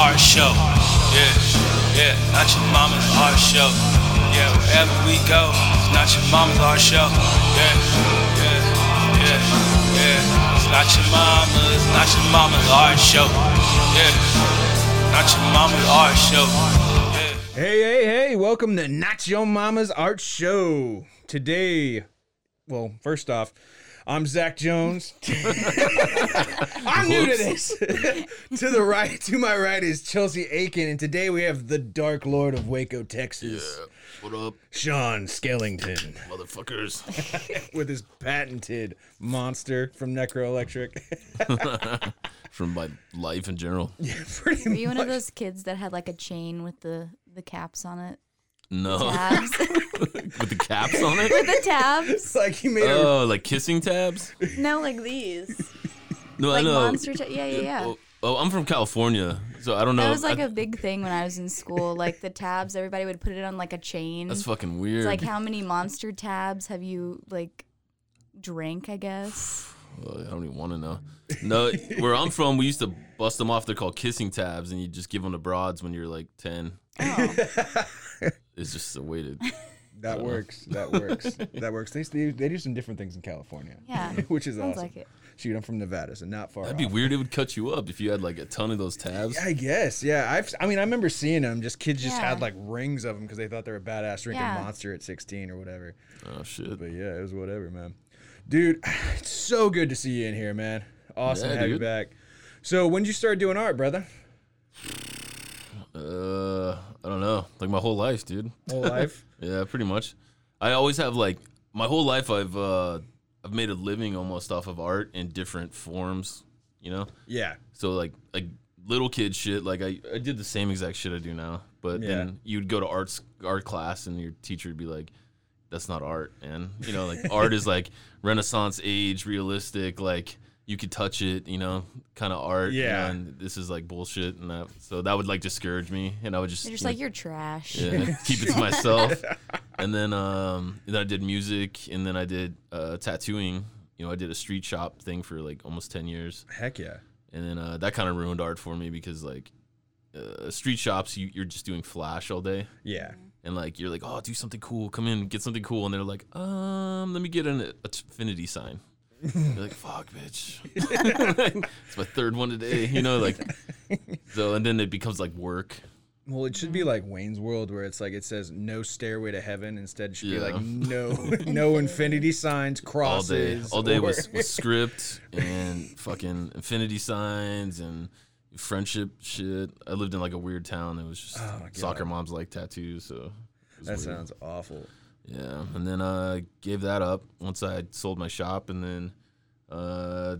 Art show. Yeah, yeah, not your mama's art show. Yeah, wherever we go, it's not your mama's art show. Yeah, yeah, yeah, yeah. It's not your mama's, not your mama's art show. Yeah, not your mama's art show. Hey, hey, hey, welcome to Not Your Mama's Art Show. Today, well, first off, I'm Zach Jones. I'm new to this. to the right, to my right is Chelsea Aiken, and today we have the Dark Lord of Waco, Texas, Yeah. What up, Sean Skellington, motherfuckers? with his patented monster from Necro Electric. From my life in general. Yeah, pretty Were you one of those kids that had like a chain with the the caps on it? No, Tabs with the caps on it. with the tabs? like he made a Oh, like kissing tabs? No, like these, No, like I know. monster. Ta- yeah, yeah, yeah. Oh, oh, I'm from California, so I don't know. That was like I- a big thing when I was in school. Like the tabs, everybody would put it on like a chain. That's fucking weird. It's like how many monster tabs have you like drank? I guess. Oh, I don't even want to know. No, where I'm from, we used to bust them off. They're called kissing tabs, and you just give them to broads when you're like ten. Oh, It's just a way to. That works. That works. that works. They, they, they do some different things in California. Yeah. Which is sounds awesome. like it. Shoot, I'm from Nevada, so not far. That'd be off. weird. It would cut you up if you had like a ton of those tabs. I guess, yeah. I've, I mean, I remember seeing them. Just kids just Yeah. had like rings of them because they thought they were a badass drinking Yeah. Monster at 16 or whatever. Oh shit. But yeah, it was whatever, man. Dude, it's so good to see you in here, man. Awesome Yeah, to have you back. So, when did you start doing art, brother? Uh, I don't know. Like my whole life, dude. Whole life? Yeah, pretty much. I always have like my whole life. I've uh, I've made a living almost off of art in different forms. You know, yeah. so like like little kid shit. Like I, I did the same exact shit I do now. But Yeah. then you'd go to arts art class and your teacher would be like, "That's not art, man." You know, like art is like Renaissance age, realistic. Like you could touch it. You know, kind of art. you know, Yeah. and this is like bullshit, and that. So that would like discourage me, and I would just They're just you know, like you're trash. yeah, keep it to myself. And then, um, and then I did music, and then I did uh, tattooing. You know, I did a street shop thing for like almost ten years, Heck yeah. and then uh, that kind of ruined art for me because like uh, street shops, you, you're just doing flash all day, Yeah. and like you're like, oh, do something cool, come in, get something cool, and they're like, um, let me get an infinity sign. You're like, fuck, bitch. it's my third one today, you know, like. So and then it becomes like work. Well, it should be like Wayne's World, where it's like it says "No stairway to heaven." Instead, it should be Yeah. like "No, no infinity signs, all day. crosses." All day or- was, was script and fucking infinity signs and friendship shit. I lived in like a weird town. It was just Oh my soccer moms like tattoos, so it was that weird. sounds awful. Yeah. And then I gave that up once I sold my shop, and then uh,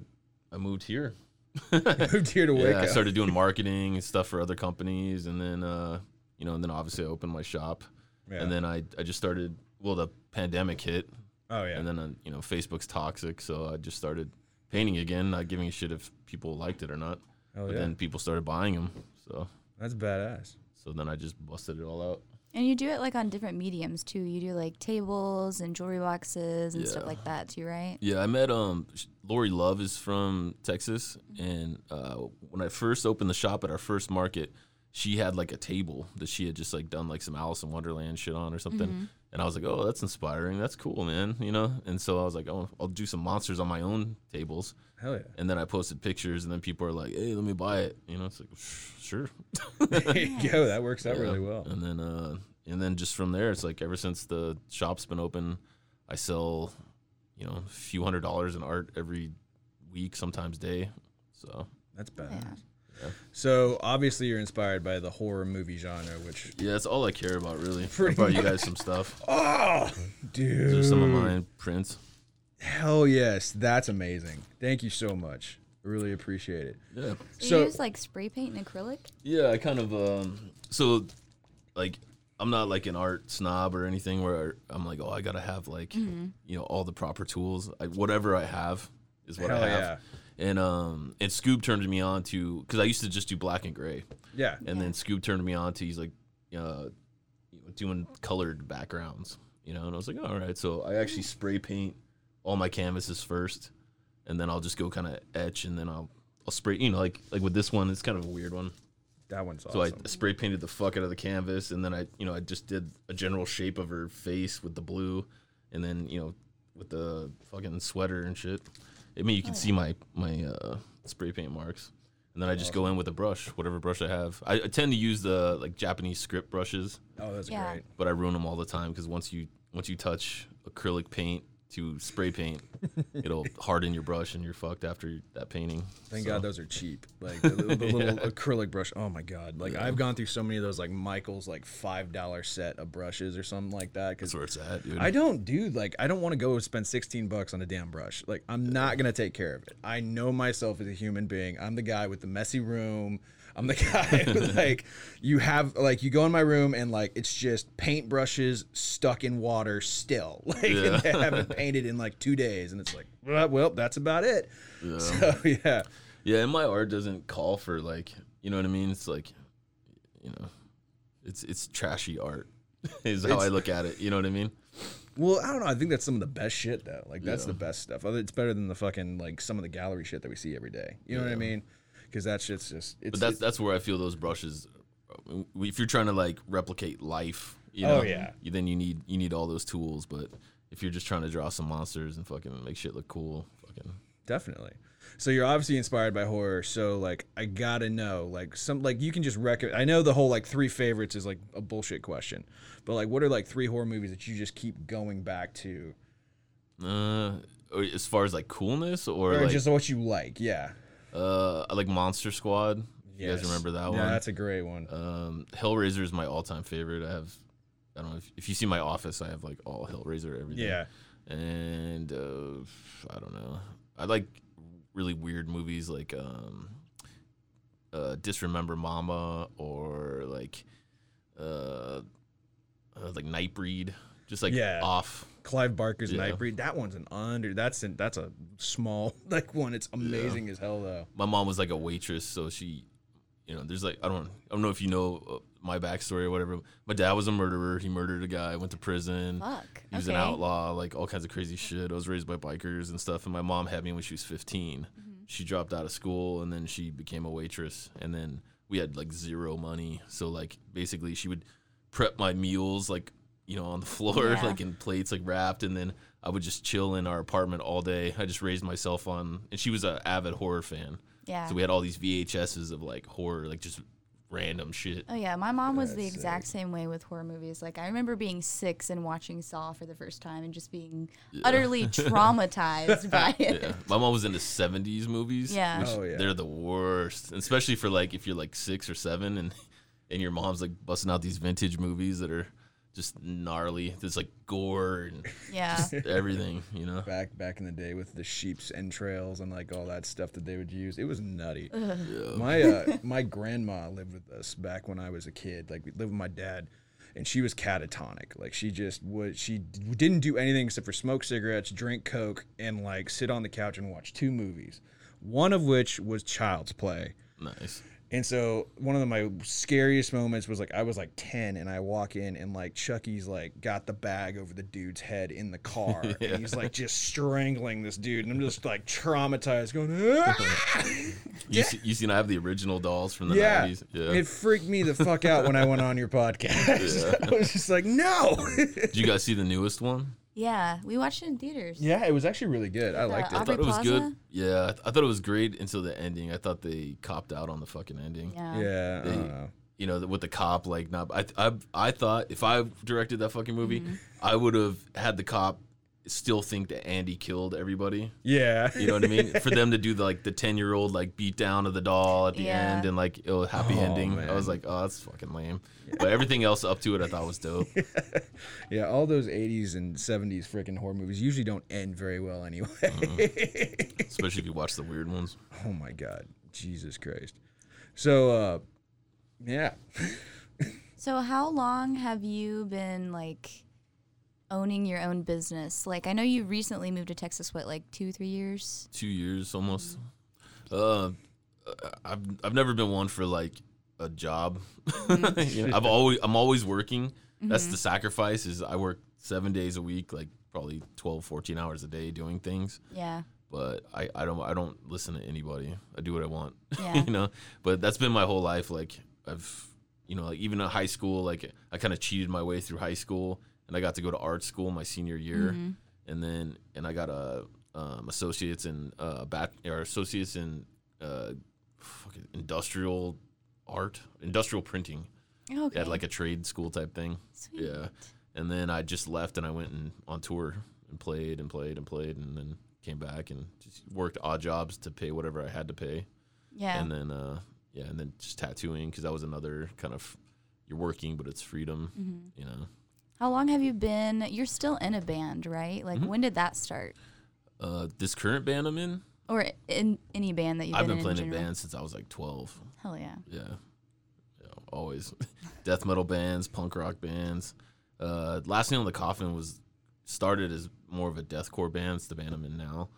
I moved here. Moved here to Waco. Yeah, I started doing marketing and stuff for other companies, and then uh, you know, and then obviously I opened my shop, Yeah. and then I I just started. Well, the pandemic hit, oh yeah. and then uh, you know Facebook's toxic, so I just started painting again, not giving a shit if people liked it or not. oh but yeah. then people started buying them, so That's badass. so then I just busted it all out. And you do it like on different mediums too. You do like tables and jewelry boxes and stuff like that too, right? Yeah, I met um Lori Love is from Texas, and uh, when I first opened the shop at our first market, she had like a table that she had just like done like some Alice in Wonderland shit on or something. And I was like, oh, that's inspiring. That's cool, man. You know. And so I was like, oh, I'll do some monsters on my own tables. Hell yeah. And then I posted pictures, and then people are like, hey, let me buy it. You know, it's like, sure. There you go. That works out Yeah. really well. And then uh and then just from there it's like ever since the shop's been open, I sell, you know, a few hundred dollars in art every week, sometimes day. So That's bad. Yeah. So obviously you're inspired by the horror movie genre, which yeah, that's all I care about really. Pretty I brought you guys some stuff. oh, dude, There's some of mine prints. Hell yes, that's amazing. Thank you so much. I really appreciate it. Yeah. So, So- you use like spray paint and acrylic? Yeah, I kind of um so like I'm not like an art snob or anything where I'm like, oh, I gotta have like you know all the proper tools. I, whatever I have is what Hell I have. yeah. And um and Scoob turned me on to because I used to just do black and gray, Yeah, and then Scoob turned me on to he's like uh doing colored backgrounds, you know, and I was like, all right. So I actually spray paint all my canvases first, and then I'll just go kind of etch, and then I'll I'll spray you know like like with this one, it's kind of a weird one. that one's awesome. So I spray painted the fuck out of the canvas, and then I, you know, I just did a general shape of her face with the blue, and then you know, with the fucking sweater and shit. I mean, you can see my my uh, spray paint marks, and then I just go in with a brush, whatever brush I have. I, I tend to use the like Japanese script brushes, oh, that's Yeah. great. but I ruin them all the time because once you once you touch acrylic paint to spray paint, it'll harden your brush, and you're fucked after that painting. Thank So- God those are cheap. Like the, the little acrylic brush. Oh my God! Like I've gone through so many of those like Michael's like five dollar set of brushes or something like that. Because That's where it's at, dude. I don't do like I don't want to go spend 16 bucks on a damn brush. Like I'm not gonna take care of it. I know myself as a human being. I'm the guy with the messy room. I'm the guy like you have like you go in my room and like it's just paintbrushes stuck in water still. Like and they haven't painted in like two days and it's like well, well that's about it. So yeah. Yeah, and my art doesn't call for like, you know what I mean? It's like, you know, it's it's trashy art. is how I look at it. You know what I mean? Well, I don't know. I think that's some of the best shit though. Like that's Yeah. the best stuff. Other- It's better than the fucking like some of the gallery shit that we see every day. You know what I mean? Because that shit's just it's. But that's it- that's where I feel those brushes. If you're trying to like replicate life, you Oh, know, yeah. you, then you need you need all those tools. But if you're just trying to draw some monsters and fucking make shit look cool, fucking definitely. So you're obviously inspired by horror. So like I gotta know like some like you can just recommend. I know the whole like three favorites is like a bullshit question, but like what are like three horror movies that you just keep going back to, uh, as far as like coolness or, or like just what you like? Yeah. Uh, I like Monster Squad. You guys remember that Yeah, one? Yeah, that's a great one. Um, Hellraiser is my all-time favorite. I have, I don't know if, if you see my office, I have like all Hellraiser everything. Yeah. And uh, I don't know. I like really weird movies like um, uh, Dismember Mama or like uh, uh, like Nightbreed. Just like Yeah. off. Clive Barker's Yeah. Nightbreed. That one's an under. That's an, that's a small like one. It's amazing as hell though. My mom was like a waitress, so she, you know, there's like I don't I don't know if you know uh, my backstory or whatever. My dad was a murderer. He murdered a guy. Went to prison. Fuck. He was okay. an outlaw, like all kinds of crazy shit. I was raised by bikers and stuff. And my mom had me when she was 15. She dropped out of school and then she became a waitress. And then we had like zero money. So, like, basically, she would prep my meals, like, you know, on the floor, Yeah. like in plates, like wrapped. And then I would just chill in our apartment all day. I just raised myself on, and she was an avid horror fan. Yeah. So we had all these VHSs of like horror, like just random shit. Oh yeah, my mom was the exact same way with horror movies. Like I remember being six and watching Saw for the first time and just being utterly traumatized by it. Yeah, my mom was into '70s movies. Yeah. which Oh, yeah. they're the worst, and especially for like if you're like six or seven, and and your mom's like busting out these vintage movies that are just gnarly. There's like gore and Yeah. everything, you know. Back back in the day with the sheep's entrails and like all that stuff that they would use, it was nutty. My uh, my grandma lived with us back when I was a kid. Like we lived with my dad, and she was catatonic. Like she just would she d- didn't do anything except for smoke cigarettes, drink coke, and like sit on the couch and watch two movies. One of which was Child's Play. Nice. And so one of the, my scariest moments was like I was like 10 and I walk in and like Chucky's like got the bag over the dude's head in the car and he's like just strangling this dude and I'm just like traumatized going "Ah!" You, see, you seen I have the original dolls from the yeah. 90s. Yeah. It freaked me the fuck out when I went on your podcast. I was just like, no. Did you guys see the newest one? Yeah, we watched it in theaters. yeah, it was actually really good. I The liked I it. Aubrey thought it was good. Yeah, I, th- I thought it was great until the ending. I thought they copped out on the fucking ending. Yeah. Yeah, I They- don't know. You know, with the cop like not. I I I thought if I directed that fucking movie, Mm-hmm. I would have had the cop still think that Andy killed everybody. Yeah. You know what I mean? For them to do the, like the ten year old like beat down of the doll at the Yeah. end and like oh happy Oh, ending. I was like, oh, that's fucking lame. But everything else up to it, I thought was dope. Yeah, all those 80s and 70s freaking horror movies usually don't end very well anyway. Especially if you watch the weird ones. oh my god. Jesus Christ. So uh yeah. So how long have you been like owning your own business? Like I know you recently moved to Texas. What, like two, three years? two years almost. Uh, I've I've never been one for like a job. You know, I've always I'm always working. That's the sacrifice. Is I work seven days a week, like probably 12, 14 hours a day doing things. Yeah. But I, I don't I don't listen to anybody. I do what I want. Yeah. you know. But that's been my whole life. Like I've you know like even in high school, like I kind of cheated my way through high school, and I got to go to art school my senior year, and then and I got a um, associates in uh, bat or associates in uh, fucking industrial art, industrial printing Okay. at like a trade school type thing. Sweet. Yeah. And then I just left and I went and on tour and played and played and played and then came back and just worked odd jobs to pay whatever I had to pay. Yeah. And then uh yeah, and then just tattooing because that was another kind of you're working but it's freedom, Mm-hmm. you know. How long have you been? You're still in a band, right? Like Mm-hmm. when did that start? Uh this current band I'm in, Or in any band that you've I've been, been playing in in bands since I was like 12. Hell yeah. Yeah. yeah always death metal bands, punk rock bands. Uh, Last Nail in the Coffin was started as more of a deathcore band. It's the band I'm in now.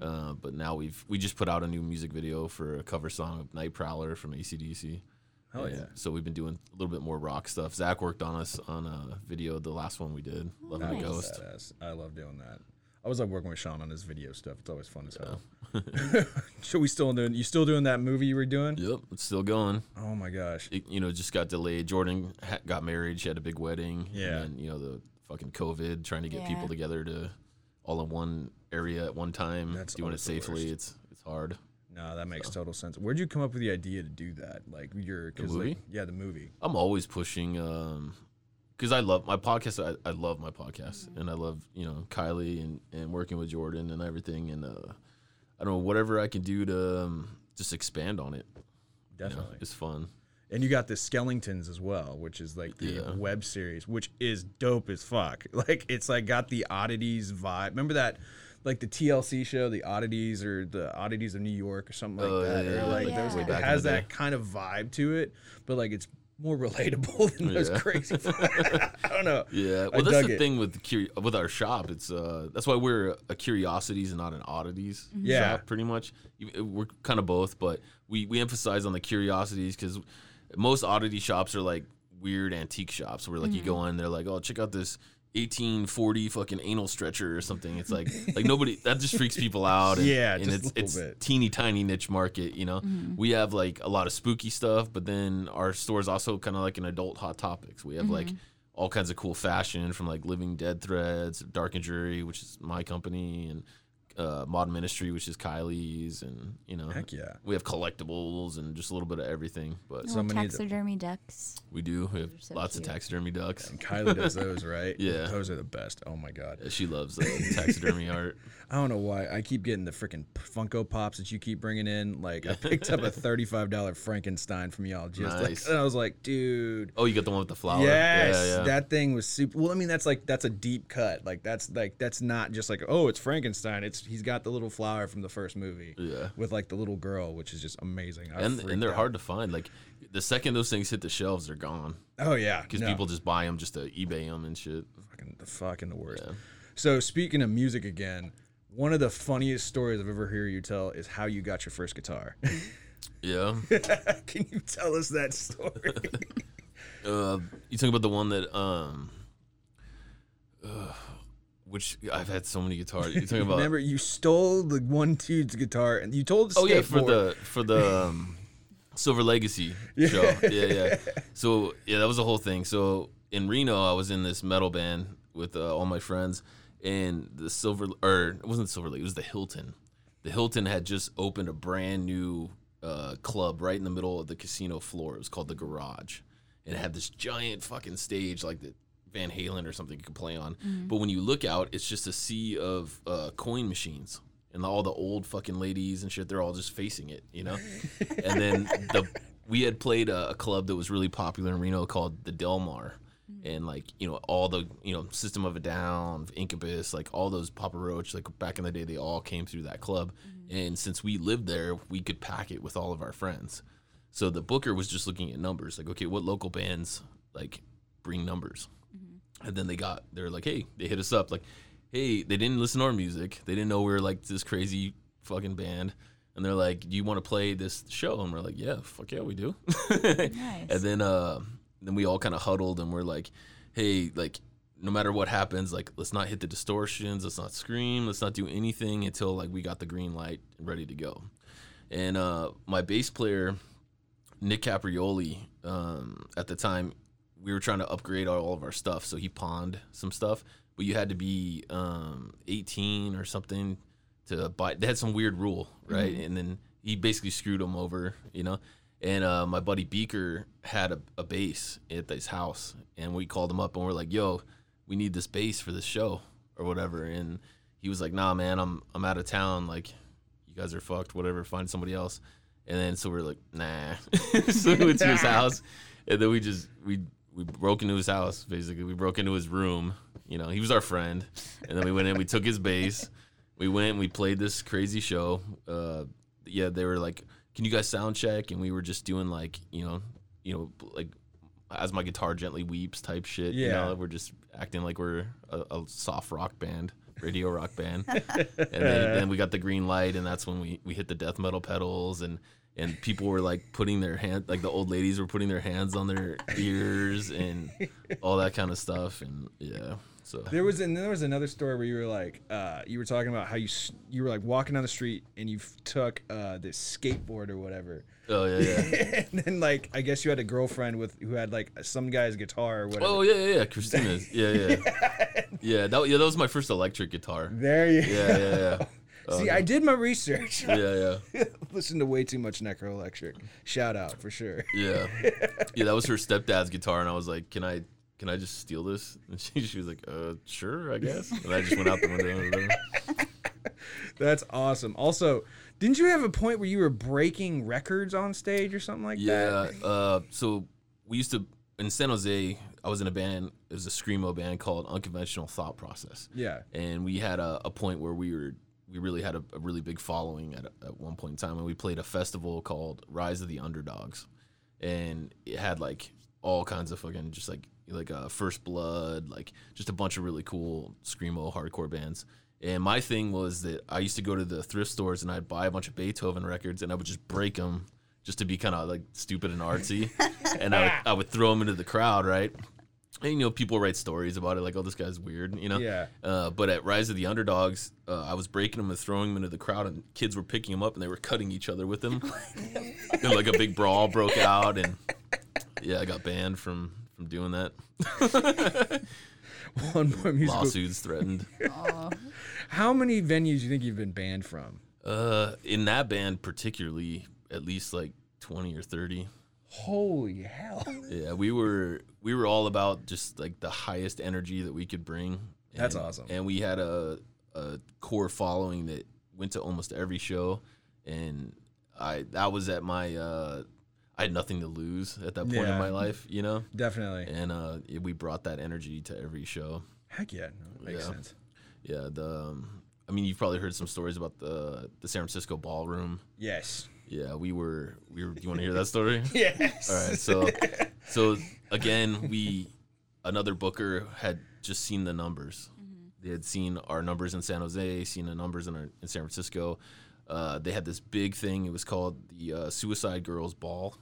Uh, but now we've we just put out a new music video for a cover song of Night Prowler from AC/DC. Hell And yeah. So we've been doing a little bit more rock stuff. Zach worked on us on a video, the last one we did, Love and Nice. the Ghost. Badass. I love doing that. I was like working with Sean on his video stuff. It's always fun as hell. so we still doing you still doing that movie you were doing? Yep, it's still going. Oh my gosh. it, you know, just got delayed. Jordan ha- got married. She had a big wedding. Yeah. And then, you know, the fucking COVID, trying to get Yeah. people together to all in one area at one time, That's doing it safely. worst. It's it's hard. No, that makes total sense. Where'd you come up with the idea to do that? Like your cause movie? Like, yeah, the movie. I'm always pushing, um, because I love my podcast. I, I love my podcast, Mm-hmm. and I love you know Kylie and and working with Jordan and everything. And uh, I don't know whatever I can do to um, just expand on it. You know, Definitely. it's fun. And you got the Skellingtons as well, which is like the Yeah. web series, which is dope as fuck. Like it's like got the oddities vibe. Remember that like the TLC show, the oddities or the oddities of New York or something like Oh, that. yeah, or like yeah. those it has that kind of vibe to it, but like it's more relatable than those Yeah. crazy I don't know. Yeah, I well, that's the it. thing with the curi- with our shop. It's uh, that's why we're a curiosities and not an oddities Yeah. shop, pretty much. We're kind of both, but we we emphasize on the curiosities because most oddity shops are like weird antique shops where like you go in, they're like, oh, check out this. 1840 fucking anal stretcher or something. It's like like nobody that just freaks people out. And, Yeah, and just a it's little it's bit. teeny tiny niche market. You know, mm-hmm. we have like a lot of spooky stuff, but then our store is also kind of like an adult hot topics. We have like mm-hmm. all kinds of cool fashion from like Living Dead threads, Dark and Jury, which is my company, and uh, Modern Ministry, which is Kylie's, and you know, Heck yeah. we have collectibles and just a little bit of everything. But Little Somebody- taxidermy ducks. we do. We have so lots cute. of taxidermy ducks. And Kylie does those, right? Yeah. Those are the best. Oh my god. Yeah, She loves uh, taxidermy art. I don't know why I keep getting the freaking Funko Pops that you keep bringing in. Like I picked up a thirty-five dollar Frankenstein from y'all just Nice. like, and I was like, dude, Oh, you got the one with the flower. yes, Yeah, yeah. that thing was super. Well, I mean, that's like that's a deep cut. Like that's like that's not just like oh, it's Frankenstein. It's he's got the little flower from the first movie. Yeah. with like the little girl, which is just amazing. I and and they're out. hard to find. Like the second those things hit the shelves, they're gone Oh yeah, because no. people just buy them just to eBay them and shit. fucking the fucking the worst. Yeah. So speaking of music again, one of the funniest stories I've ever heard you tell is how you got your first guitar. Yeah. Can you tell us that story? Uh, you talking about the one that um, uh, which I've had so many guitars. You talking about? Remember, you stole the one dude's guitar and you told the oh yeah, for the for the um, Silver Legacy show. Yeah, yeah. So yeah, that was the whole thing. So in Reno, I was in this metal band with uh, all my friends, and the Silver or it wasn't Silver Lake, it was the Hilton. The Hilton had just opened a brand new uh, club right in the middle of the casino floor. It was called the Garage, and it had this giant fucking stage like the Van Halen or something you could play on. Mm-hmm. But when you look out, it's just a sea of uh, coin machines. And all the old fucking ladies and shit, they're all just facing it, you know. and then the we had played a, a club that was really popular in Reno called the Delmar, mm-hmm. and like you know all the you know System of a Down, Incubus, like all those Papa Roach, like back in the day, they all came through that club. Mm-hmm. And since we lived there, we could pack it with all of our friends. So the booker was just looking at numbers, like okay, what local bands like bring numbers, and then they got they're like, hey, they hit us up like, hey, they didn't listen to our music, they didn't know we were like this crazy fucking band. And they're like, "Do you want to play this show?" And we're like, "Yeah, fuck yeah, we do." And then uh then we all kind of huddled and we're like, "Hey, like no matter what happens, like let's not hit the distortions, let's not scream, let's not do anything until like we got the green light ready to go." And uh my bass player Nick Caprioli um at the time we were trying to upgrade all of our stuff, so he pawned some stuff, but you had to be um 18 or something to buy. They had some weird rule, right? And then he basically screwed him over, you know. And uh, my buddy Beaker had a, a bass at his house, and we called him up and we're like, "Yo, we need this bass for this show or whatever." And he was like, "Nah, man, I'm I'm out of town. Like, you guys are fucked. Whatever, find somebody else." And then so we're like, "Nah." so we went to his house, and then we just we we broke into his house. Basically, we broke into his room. You know, he was our friend, and then we went in. We took his bass. We went and we played this crazy show. Uh, yeah, they were like, "Can you guys sound check?" And we were just doing like, you know, you know, like as my guitar gently weeps type shit. You Yeah. know, we're just acting like we're a, a soft rock band, radio rock band. and then, then we got the green light, and that's when we we hit the death metal pedals and. And people were like putting their hand, like the old ladies were putting their hands on their ears and all that kind of stuff. And yeah, so There was and there was another story where you were like, uh, you were talking about how you you were like walking down the street and you took uh, this skateboard or whatever, oh yeah, yeah. and then like I guess you had a girlfriend with who had like some guy's guitar or whatever. Oh yeah, yeah, yeah. Christina's. Yeah, yeah, yeah. That yeah, that was my first electric guitar. There you Yeah, yeah, yeah. See, I did my research. Yeah, yeah, Listen to way too much Necro Electric. Shout out for sure. yeah. Yeah, that was her stepdad's guitar, and I was like, "Can I, can I just steal this?" And she, she was like, "Uh, sure, I guess." And I just went out the window. That's awesome. Also, didn't you have a point where you were breaking records on stage or something like that? Yeah. Uh, so we used to in San Jose. I was in a band. It was a screamo band called Unconventional Thought Process. Yeah. and we had a, a point where we were we really had a, a really big following at, at one point in time and we played a festival called rise of the underdogs. And it had like all kinds of fucking just like like uh, first blood like just a bunch of really cool screamo hardcore bands. And my thing was that i used to go to the thrift stores and i'd buy a bunch of beethoven records and i would just break them just to be kind of like stupid and artsy. And I would, I would throw them into the crowd right and, you know, people write stories about it, like, "Oh, this guy's weird," you know. Yeah. Uh, but at Rise of the Underdogs, uh, I was breaking them and throwing them into the crowd, and kids were picking them up and they were cutting each other with them. and like a big brawl broke out, and yeah, I got banned from from doing that. One more musical. Lawsuits threatened. How many venues do you think you've been banned from? Uh, in that band, particularly, at least like twenty or thirty. Holy hell. Yeah, we were we were all about just like the highest energy that we could bring. That's And- awesome. And we had a a core following that went to almost every show, and I that was at my uh, I had nothing to lose at that point Yeah. in my life, you know. Definitely. And uh, we brought that energy to every show. Heck yeah. No, makes Yeah. sense. Yeah, the um, I mean, you've probably heard some stories about the the San Francisco ballroom. Yes. Yeah, we were we were. You want to hear that story? Yes. All right, so so again, we another booker had just seen the numbers. They had seen our numbers in San Jose, seen the numbers in, our, in San Francisco. uh, they had this big thing. It was called the uh, Suicide Girls Ball,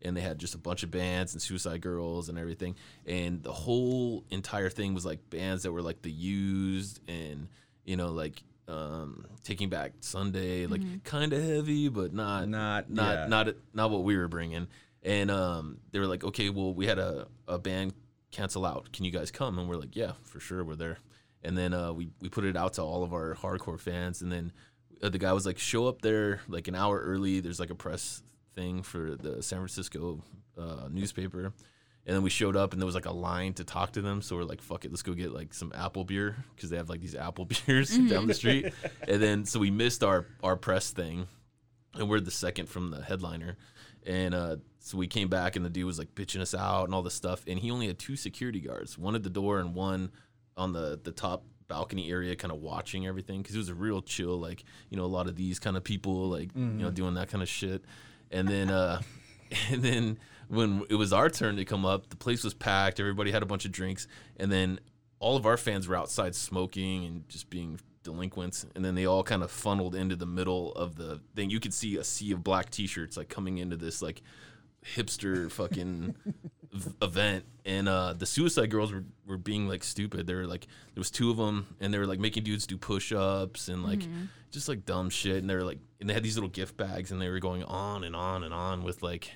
and they had just a bunch of bands and Suicide Girls and everything. And the whole entire thing was like bands that were like the Used and you know like um, Taking Back Sunday, like kind of heavy, but not Not- not yeah. not not what we were bringing. And um, they were like, okay, well, we had a, a band cancel out. Can you guys come? And we're like, yeah, for sure, we're there. And then uh, we we put it out to all of our hardcore fans. And then uh, the guy was like, show up there like an hour early. There's like a press thing for the San Francisco uh, newspaper. And then we showed up, and there was like a line to talk to them. So we're like, "Fuck it, let's go get like some apple beer because they have like these apple beers down the street." And then so we missed our our press thing, and we're the second from the headliner. And uh, so we came back, and the dude was like bitching us out and all this stuff. And he only had two security guards, one at the door and one on the the top balcony area, kind of watching everything because it was a real chill, like you know, a lot of these kind of people, like you know, doing that kind of shit. And then uh, and then when it was our turn to come up, the place was packed. Everybody had a bunch of drinks, and then all of our fans were outside smoking and just being delinquents. And then they all kind of funneled into the middle of the thing. You could see a sea of black T-shirts like coming into this like hipster fucking event and uh the suicide girls were, were being like stupid. They were like there was two of them and they were like making dudes do push-ups and like just like dumb shit and they were like and they had these little gift bags and they were going on and on and on with like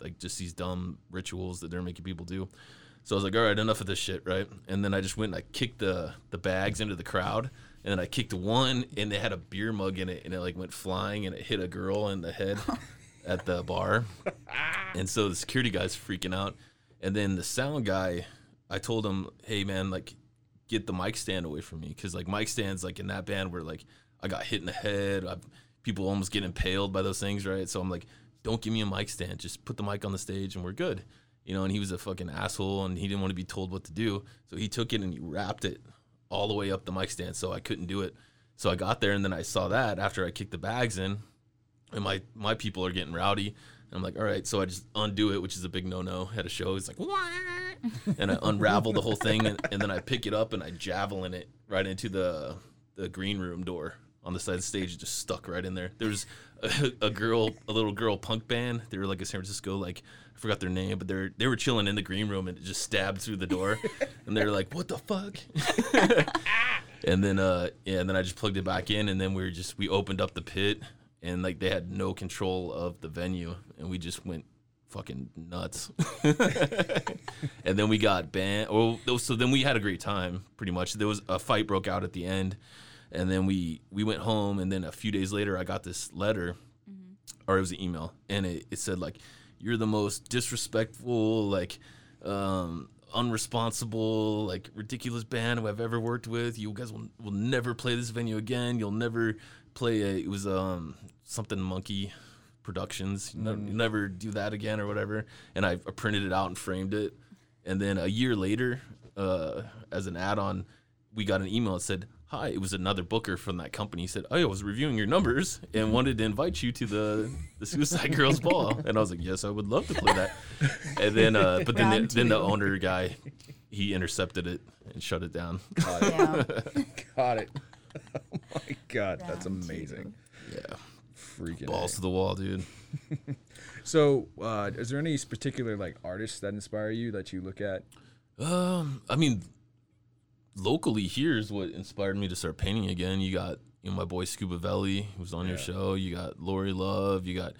like just these dumb rituals that they're making people do. So i was like all right enough of this shit right? And then i just went and i kicked the the bags into the crowd and then i kicked one and they had a beer mug in it and it like went flying and it hit a girl in the head at the bar and so the security guy's freaking out. And then the sound guy, I told him, hey, man, like, get the mic stand away from me. Cause, like, mic stands, like, in that band where, like, I got hit in the head. I, people almost get impaled by those things, right? So I'm like, don't give me a mic stand. Just put the mic on the stage and we're good. You know, and he was a fucking asshole and he didn't want to be told what to do. So he took it and he wrapped it all the way up the mic stand. So I couldn't do it. So I got there and then I saw that after I kicked the bags in and my my people are getting rowdy. And I'm like, all right, so I just undo it, which is a big no-no at a show. It's like, "Wah!" and I unravel the whole thing, and, and then I pick it up and I javelin it right into the the green room door on the side of the stage. It just stuck right in there. There's a, a girl, a little girl punk band. They were like a San Francisco, like I forgot their name, but they're they were chilling in the green room and it just stabbed through the door, and they're like, what the fuck? and then uh yeah, and then I just plugged it back in, and then we were just we opened up the pit, and like they had no control of the venue, and we just went fucking nuts. and then we got banned. Oh, so then we had a great time. Pretty much, there was a fight broke out at the end, and then we we went home, and then a few days later, I got this letter, or it was an email, and it, it said like, "You're the most disrespectful, like." um unresponsible like ridiculous band who I've ever worked with you guys will, will never play this venue again you'll never play a it was um something monkey productions you never, you'll never do that again or whatever. And I, I printed it out and framed it. And then a year later uh as an add-on we got an email that said hi it was another booker from that company he said oh, i was reviewing your numbers and wanted to invite you to the the suicide girls ball. And i was like yes i would love to play that. And then uh but then the, then the owner guy he intercepted it and shut it down. Yeah. Got it. Oh my god, that's Round two. amazing. yeah Freaking balls A. to the wall dude So, uh, is there any particular like artists that inspire you that you look at? Um, I mean, locally here is what inspired me to start painting again. You got you know my boy Scuba Velli, who's on your show. You got Lori Love. You got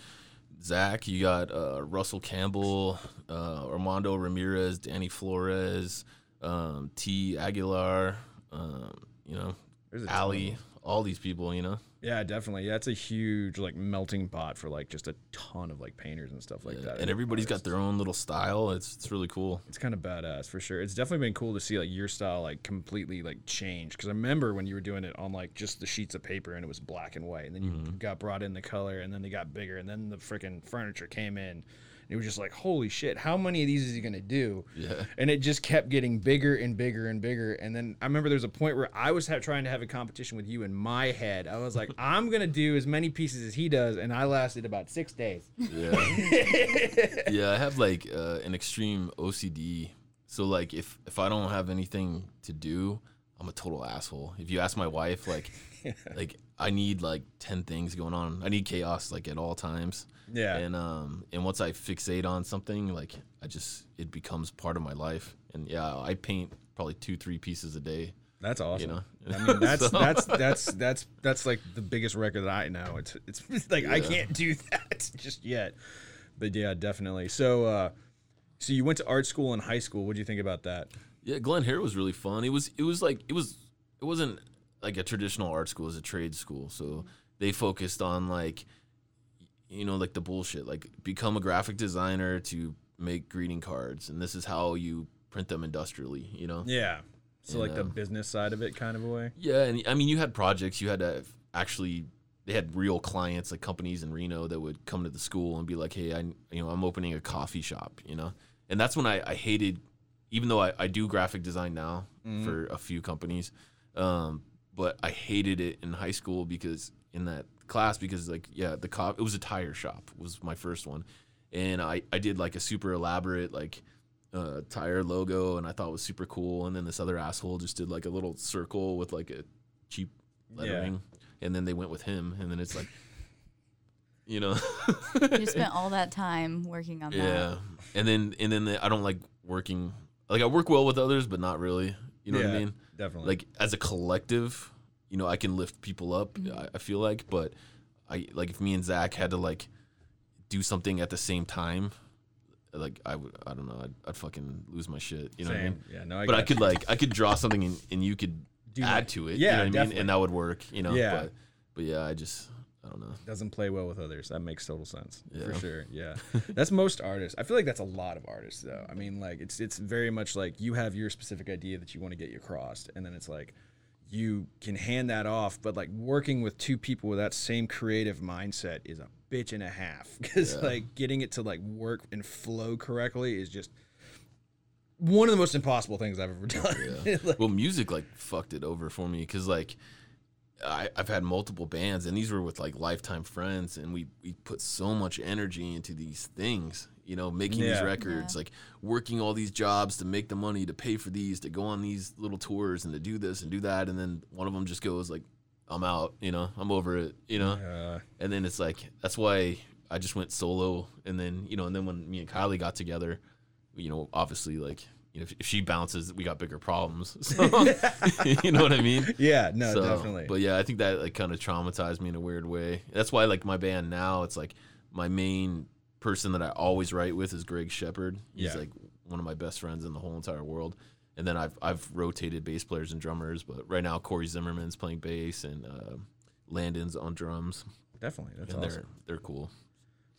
Zach. You got uh, Russell Campbell, uh, Armando Ramirez, Danny Flores, um, T Aguilar. Um, you know, There's a ton Ali. All these people. You know. Yeah, definitely. Yeah, it's a huge like melting pot for like just a ton of like painters and stuff like that. and everybody's got their own little style. It's it's really cool. It's kind of badass for sure. It's definitely been cool to see like your style like completely like change. Because I remember when you were doing it on like just the sheets of paper and it was black and white, and then you Mm-hmm. got brought in the color, and then they got bigger, and then the freaking furniture came in. It was just like, holy shit, how many of these is he gonna do? Yeah. And it just kept getting bigger and bigger and bigger. And then I remember there was a point where I was ha- trying to have a competition with you in my head. I was like, I'm gonna do as many pieces as he does, and I lasted about six days. Yeah. yeah, I have like uh, an extreme OCD. So like if if I don't have anything to do, I'm a total asshole. If you ask my wife, like like I need like ten things going on. I need chaos like at all times. Yeah. And um and once I fixate on something, like I just it becomes part of my life. And yeah, I paint probably two three pieces a day. That's awesome. You know? I mean, that's So- that's that's that's that's like the biggest record that I know. It's it's like I can't do that just yet. But yeah, definitely. So uh so you went to art school in high school. What do you think about that? Yeah, Glen Hare was really fun. It was it was like it was it wasn't like a traditional art school, is a trade school. So they focused on like you know, like the bullshit, like become a graphic designer to make greeting cards and this is how you print them industrially, you know? Yeah. So like the Yeah. business side of it kind of a way. Yeah, and I mean, you had projects. You had to actually. They had real clients, like companies in Reno, that would come to the school and be like, "Hey, I, you know, I'm opening a coffee shop," you know. And that's when I, I hated, even though I, I do graphic design now for a few companies, um, but I hated it in high school because in that class because like yeah, the co- it was a tire shop was my first one, and I I did like a super elaborate like uh, tire logo, and I thought it was super cool. And then this other asshole just did like a little circle with like a cheap lettering, and then they went with him, and then it's like, you know, You spent all that time working on that. yeah. And then and then the, I don't like working. Like I work well with others, but not really. You know what I mean? Definitely. Like as a collective, you know, I can lift people up. Mm-hmm. I, I feel like, but I like if me and Zach had to like do something at the same time. Like I would, I don't know, I'd, I'd fucking lose my shit. You know what I mean? Yeah, no, I but I could you. like I could draw something and, and you could Do add that. to it. Yeah, you know what I mean? And that would work. You know. Yeah. But, but yeah, I just I don't know. doesn't play well with others. That makes total sense for sure. Yeah, that's most artists. I feel like that's a lot of artists, though. I mean, like it's it's very much like you have your specific idea that you want to get across, and then it's like you can hand that off. But like working with two people with that same creative mindset is a bitch and a half because like getting it to like work and flow correctly is just one of the most impossible things I've ever done. Like, well, music like fucked it over for me because like I, I've had multiple bands and these were with like lifetime friends and we we put so much energy into these things. You know, making Yeah. these records, like working all these jobs to make the money to pay for these, to go on these little tours and to do this and do that, and then one of them just goes like, "I'm out," you know, I'm over it, you know. uh, And then it's like that's why I just went solo. And then you know, and then when me and Kylie got together, you know, obviously like you know, if, if she bounces, we got bigger problems. So, you know what I mean? yeah, no, So, definitely. But yeah, I think that like kind of traumatized me in a weird way. That's why like my band now, it's like my main person that I always write with is Greg Shepard. He's Yeah. like one of my best friends in the whole entire world. And then I've I've rotated bass players and drummers, but right now Corey Zimmerman's playing bass and uh, Landon's on drums, definitely, that's and awesome. they're they're cool.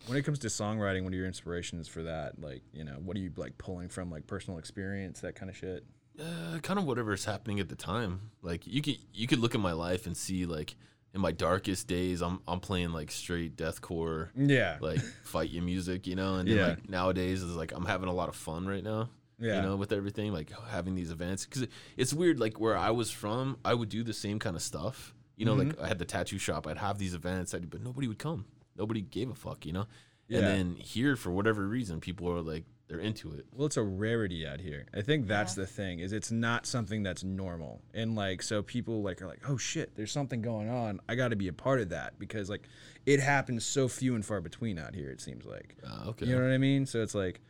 When it comes to songwriting, what are your inspirations for that? Like, you know, what are you like pulling from like personal experience, that kind of shit? Uh, kind of whatever's happening at the time. Like you could you could look at my life and see like in my darkest days, I'm I'm playing like straight deathcore, Yeah. like fight your music, you know. And then Yeah. like nowadays is like I'm having a lot of fun right now. Yeah. You know, with everything like having these events because it's weird. Like where I was from, I would do the same kind of stuff. You know, Mm-hmm. like I had the tattoo shop. I'd have these events, I'd, but nobody would come. Nobody gave a fuck. You know. Yeah. And then here, for whatever reason, people are like they're into it. Well, it's a rarity out here. I think that's the thing is it's not something that's normal. And like so people like are like, "Oh shit, there's something going on. I got to be a part of that." Because like it happens so few and far between out here it seems like. Uh, okay. You know what I mean? So it's like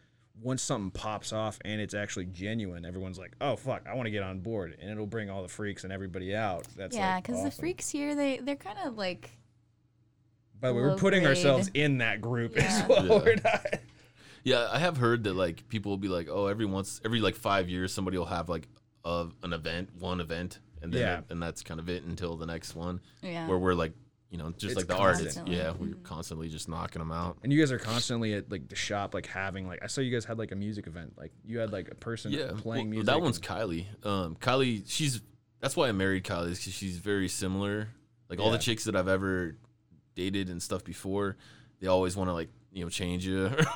once something pops off and it's actually genuine, everyone's like, "Oh fuck, I want to get on board." And it'll bring all the freaks and everybody out. That's yeah, like, because the freaks here, they they're kind of like By the way, we're putting grade. ourselves in that group as Yeah. well. Yeah. We're not. Yeah, I have heard that like people will be like, oh, every once every like five years somebody will have like a, an event, one event, and then Yeah. and that's kind of it until the next one. Yeah. Where we're like, you know, just It's like the constant. artists. Yeah, we're constantly just knocking them out. And you guys are constantly at like the shop, like having like I saw you guys had like a music event, like you had like a person Yeah, playing well, music. That one's Kylie. Um, Kylie, she's that's why I married Kylie is because she's very similar. Like all the chicks that I've ever dated and stuff before, they always want to like you know change you.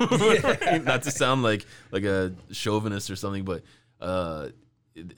Not to sound like like a chauvinist or something, but uh, it,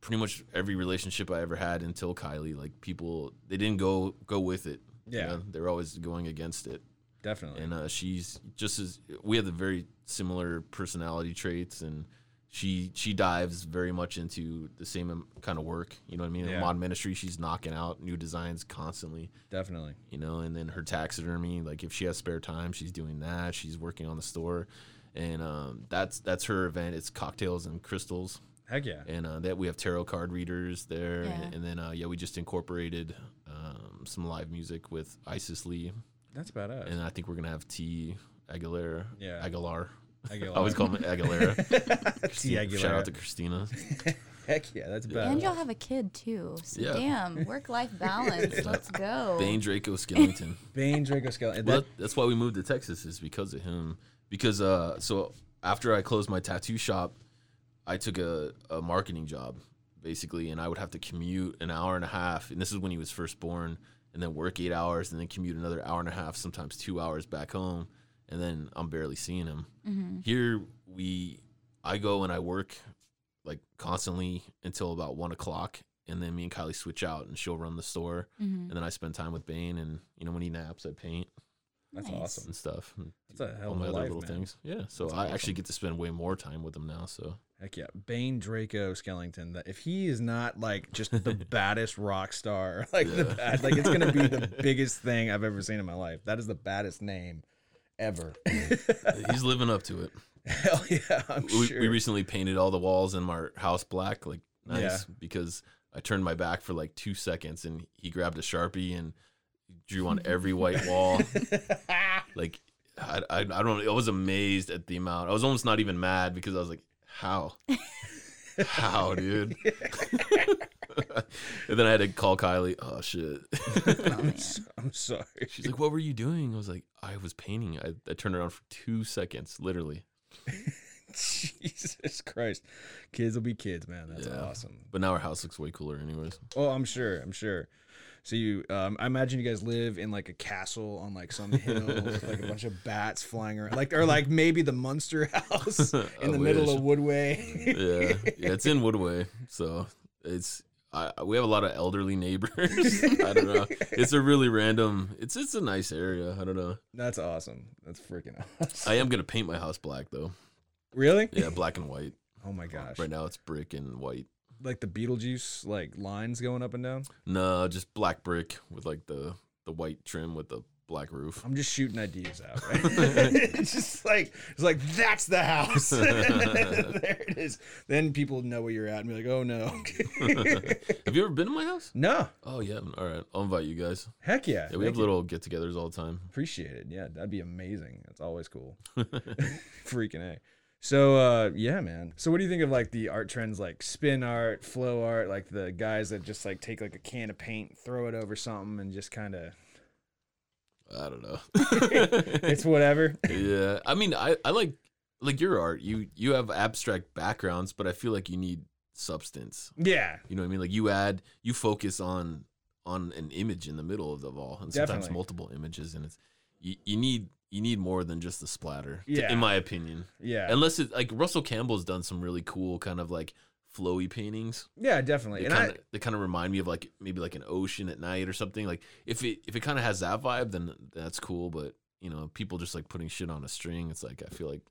pretty much every relationship I ever had until Kylie, like people they didn't go go with it. you Yeah. know? they're always going against it definitely. and uh, she's just as we have the very similar personality traits and she she dives very much into the same um, kind of work. You know what I mean? Yeah. In mod ministry, she's knocking out new designs constantly. Definitely. You know, and then her taxidermy, like if she has spare time, she's doing that. She's working on the store, and um, that's that's her event. It's cocktails and crystals, Heck yeah. and uh, that we have tarot card readers there, Yeah. and, and then uh, yeah, we just incorporated um, some live music with Isis Lee, That's about badass. and I think we're gonna have T Aguilera, Yeah. Aguilar. Aguilar. I always call him Aguilera. Christina- Aguilera. Shout out to Christina. Heck yeah, that's badass. And y'all have a kid too. So Yeah. damn, work life balance. Let's go. Bane Draco Skellington. Bane Draco Skeleton. Well, That, that- that's why we moved to Texas is because of him. Because uh, so after I closed my tattoo shop, I took a, a marketing job basically, and I would have to commute an hour and a half. And this is when he was first born, and then work eight hours, and then commute another hour and a half, sometimes two hours back home, and then I'm barely seeing him. Here we, I go and I work like constantly until about one o'clock. And then me and Kylie switch out, and she'll run the store, Mm-hmm. and then I spend time with Bane. And you know, when he naps, I paint that's Nice. awesome. and stuff. That's a hell all of my a other life, little man. things. Yeah. So That's I awesome. actually get to spend way more time with him now. So Heck yeah, Bane Draco Skellington. That if he is not like just the baddest rock star, like the bad, like it's gonna be the biggest thing I've ever seen in my life. That is the baddest name ever. he's living up to it. Hell yeah, I'm We, sure. we recently painted all the walls in my house black, like nice, Yeah. because I turned my back for like two seconds and he grabbed a sharpie and drew on every white wall. like I, I, I don't. I was amazed at the amount. I was almost not even mad because I was like, how? How, dude? and then I had to call Kylie. Oh shit. I'm, so- I'm sorry. She's like, "What were you doing?" I was like, "I was painting." I, I turned around for two seconds, literally. Jesus Christ, kids will be kids, man. That's Yeah. awesome. But now our house looks way cooler, anyways. Oh, I'm sure. I'm sure. So you, um, I imagine you guys live in like a castle on like some hill with like a bunch of bats flying around, like or like maybe the Munster house in I the middle of Woodway. Yeah, yeah, it's in Woodway, so it's. I, we have a lot of elderly neighbors. I don't know. It's a really random. It's it's a nice area. I don't know. That's awesome. That's freaking awesome. I am gonna paint my house black though. Really? Yeah, black and white. Oh my gosh. Right now it's brick and white. Like the Beetlejuice like lines going up and down. No, just black brick with like the the white trim with the black roof. I'm just shooting ideas out, right? it's just like it's like that's the house. there it is. Then people know where you're at and be like, oh no. have you ever been to my house? no. Oh yeah. All right, I'll invite you guys. Heck yeah. Yeah, we have you. little get-togethers all the time. Appreciate it. Yeah, that'd be amazing. That's always cool. Freaking A. So uh yeah, man. So what do you think of like the art trends like spin art, flow art, like the guys that just like take like a can of paint, throw it over something and just kind of I don't know. it's whatever. yeah, I mean, I, I like like your art. You you have abstract backgrounds, but I feel like you need substance. Yeah. You know what I mean? Like you add, you focus on on an image in the middle of the all, and sometimes Definitely. multiple images, and it's you, you need you need more than just the splatter. Yeah. in my opinion. Yeah. Unless it like Russell Campbell's done some really cool kind of like flowy paintings. yeah, definitely. They And kind I they kind of remind me of like maybe like an ocean at night or something. Like if it if it kind of has that vibe, then that's cool. But you know, people just like putting shit on a string. It's like I feel like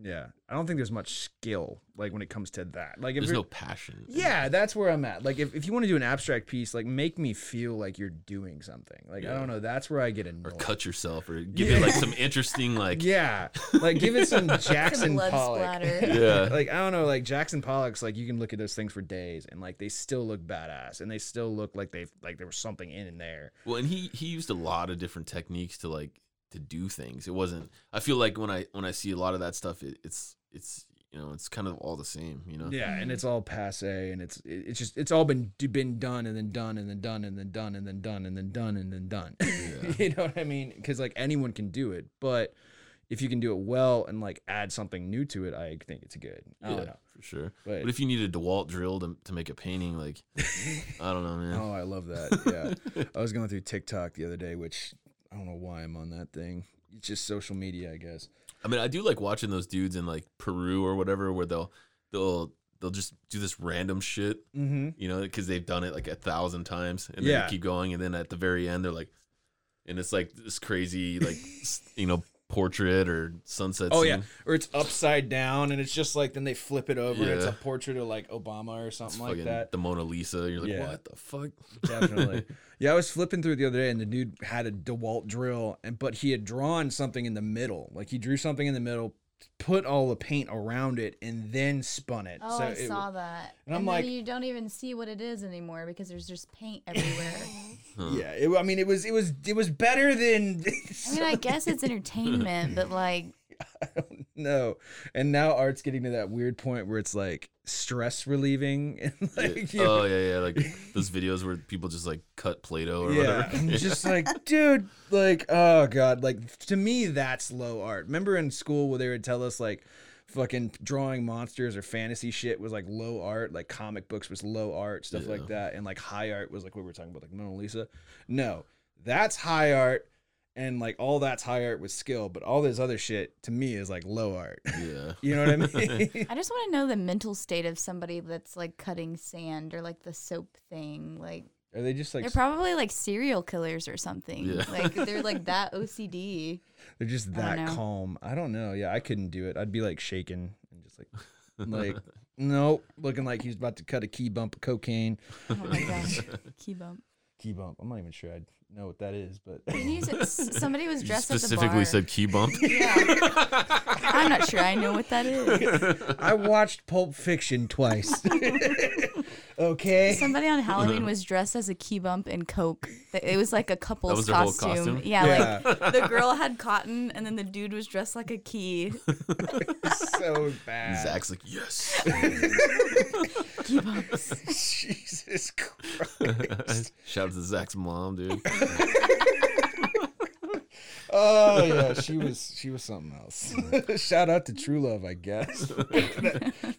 yeah, I don't think there's much skill like when it comes to that. Like if there's you're- no passion. in it. Yeah, that's where I'm at. Like if, if you want to do an abstract piece, like make me feel like you're doing something. Like I don't know, that's where I get in. Or cut yourself, or give Yeah. it like some interesting like Yeah. Like give it some Jackson blood Pollock. splatter. yeah. like I don't know, like Jackson Pollock's like you can look at those things for days and like they still look badass and they still look like they've like there was something in in there. Well, and he he used a lot of different techniques to like to do things. It wasn't. I feel like when I when I see a lot of that stuff, it, it's it's you know it's kind of all the same. You know. Yeah, and mm-hmm. it's all passe and it's it- it's just it's all been been done and then done and then done and then done and then done and then done and then done. you know what I mean? Because like anyone can do it, but if you can do it well and like add something new to it, I think it's good. I Yeah, don't know. for sure. But- But, if you need a DeWalt drill to, to make a painting, like I don't know, man. Oh, I love that. Yeah. I was going through TikTok the other day, which I don't know why I'm on that thing. It's just social media, I guess. I mean, I do like watching those dudes in like Peru or whatever, where they'll they'll they'll just do this random shit, Mm-hmm. you know, because they've done it like a thousand times, and then Yeah. they keep going, and then at the very end, they're like, and it's like this crazy, like you know, portrait or sunset. Oh scene. yeah, or it's upside down and it's just like then they flip it over and it's a portrait of like Obama or something like that. the Mona Lisa. You're like, Yeah. what the fuck? Definitely. yeah, I was flipping through it the other day and the dude had a DeWalt drill and but he had drawn something in the middle. Like he drew something in the middle, put all the paint around it and then spun it. Oh, so I it- saw that. and I'm then like- you don't even see what it is anymore because there's just paint everywhere. Yeah, it, I mean it was it was it was better than I mean, I guess it's entertainment, but like, no. And now art's getting to that weird point where it's like stress relieving and like you- Oh yeah, yeah. Like those videos where people just like cut Play-Doh or Yeah, whatever. I'm just like, dude, like, oh god, like to me that's low art. Remember in school where they would tell us like, fucking drawing monsters or fantasy shit was like low art, like comic books was low art, stuff like that, and like high art was like what we were talking about, like Mona Lisa. No, that's high art, and like all that's high art with skill, but all this other shit to me is like low art. yeah. You know what I mean? I just want to know the mental state of somebody that's like cutting sand or like the soap thing. Like, Are they just like they're probably like serial killers or something. Yeah. Like, they're like that OCD. They're just that know. calm. I don't know. Yeah, I couldn't do it. I'd be like shaking and just like, like, nope, looking like he's about to cut a key bump of cocaine. Oh my gosh. Key bump. Key bump. I'm not even sure I know what that is, but Didn't you say- s- somebody was You dressed at the specifically bar. said key bump. Yeah. I'm not sure I know what that is. I watched Pulp Fiction twice. Okay. Somebody on Halloween was dressed as a key bump and coke. It was like a couple's was their whole costume. costume? Yeah, Yeah. like the girl had cotton and then the dude was dressed like a key. so bad. Zach's like, yes. Key bumps. Jesus Christ. Shout out to Zach's mom, dude. Oh yeah, she was she was something else. Shout out to True Love, I guess,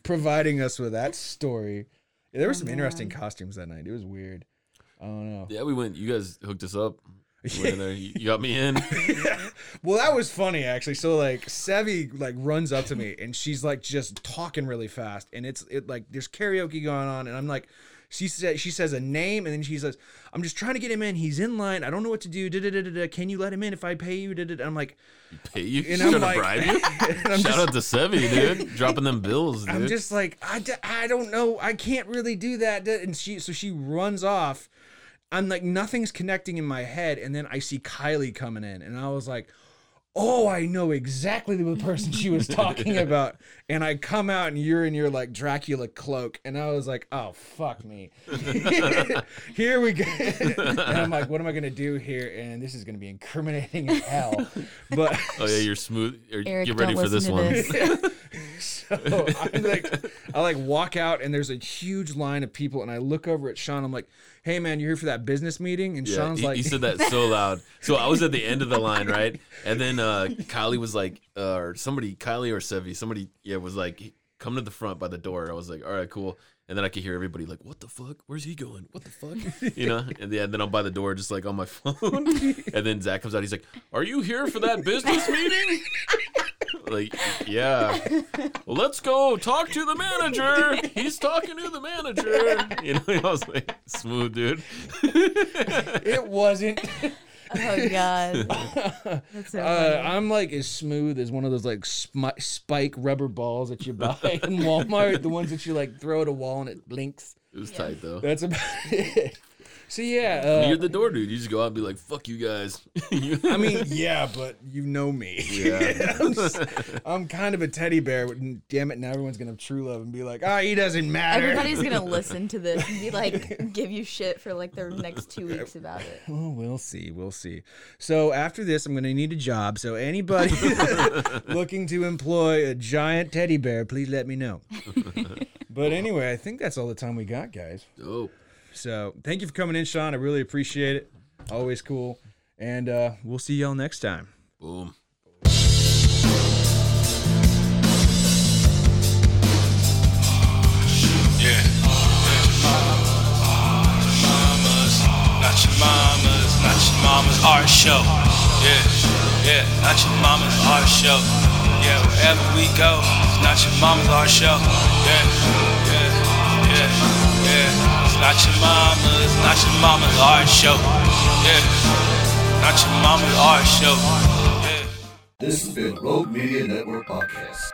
providing us with that story. Yeah, there were some oh, interesting costumes that night. It was weird. I don't know. Yeah, we went. You guys hooked us up. We went in there. You you got me in. Well, that was funny actually. So like Sevi like runs up to me and she's like just talking really fast and it's it like there's karaoke going on and I'm like she said she says a name and then she says I'm just trying to get him in. He's in line. I don't know what to do. Da-da-da-da-da. Can you let him in if I pay you? I'm like Pay you. and I'm to like bribe you. Shout just, out to Sevi, dude. Dropping them bills, dude. I'm just like I, d- I don't know. I can't really do that. And she so she runs off. I'm like nothing's connecting in my head and then I see Kylie coming in and I was like oh, I know exactly the person she was talking about. And I come out and you're in your like Dracula cloak. And I was like, oh, fuck me. here we go. and I'm like, what am I going to do here? And this is going to be incriminating as hell. But oh yeah, you're smooth. Or Eric, get ready for this one. this. so I like, I like walk out and there's a huge line of people. And I look over at Sean. I'm like, hey, man, you're here for that business meeting? And Yeah, Sean's he, like, he said that so loud. So I was at the end of the line, right? And then uh, Kylie was like, uh, or somebody, Kylie or Sevi, somebody, yeah, was like, come to the front by the door. I was like, all right, cool. And then I could hear everybody like, what the fuck? Where's he going? What the fuck? You know? And yeah, then I'm by the door, just like on my phone. and then Zach comes out. He's like, are you here for that business meeting? Like, yeah. Well, let's go talk to the manager. He's talking to the manager. You know, I was like, smooth, dude. it wasn't. Oh god. That's so Uh. I'm like as smooth as one of those like smi- spike rubber balls that you buy in Walmart, the ones that you like throw at a wall and it blinks. It was tight though. That's about it. So yeah, You're uh, the door dude. You just go out and be like, "Fuck you guys." I mean, yeah, but you know me. Yeah. I'm, just- I'm kind of a teddy bear. But damn it, now everyone's gonna have true love and be like, ah, he doesn't matter. Everybody's gonna listen to this and be like, give you shit for like the next two weeks about it. Well, we'll see. We'll see. So after this, I'm going to need a job. So anybody looking to employ a giant teddy bear, please let me know. but anyway, I think that's all the time we got, guys. Dope. So thank you for coming in, Sean. I really appreciate it. Always cool. And uh, we'll see y'all next time. Boom. Yeah. Mamas, not your mamas, not your mama's art show. Yeah, yeah, not your mama's art show. Yeah, wherever we go, it's not your mama's art show. Yeah, yeah, yeah, yeah. It's not your mama's, not your mama's art show. Yeah, not your mama's art show. This has been Rogue Media Network podcast.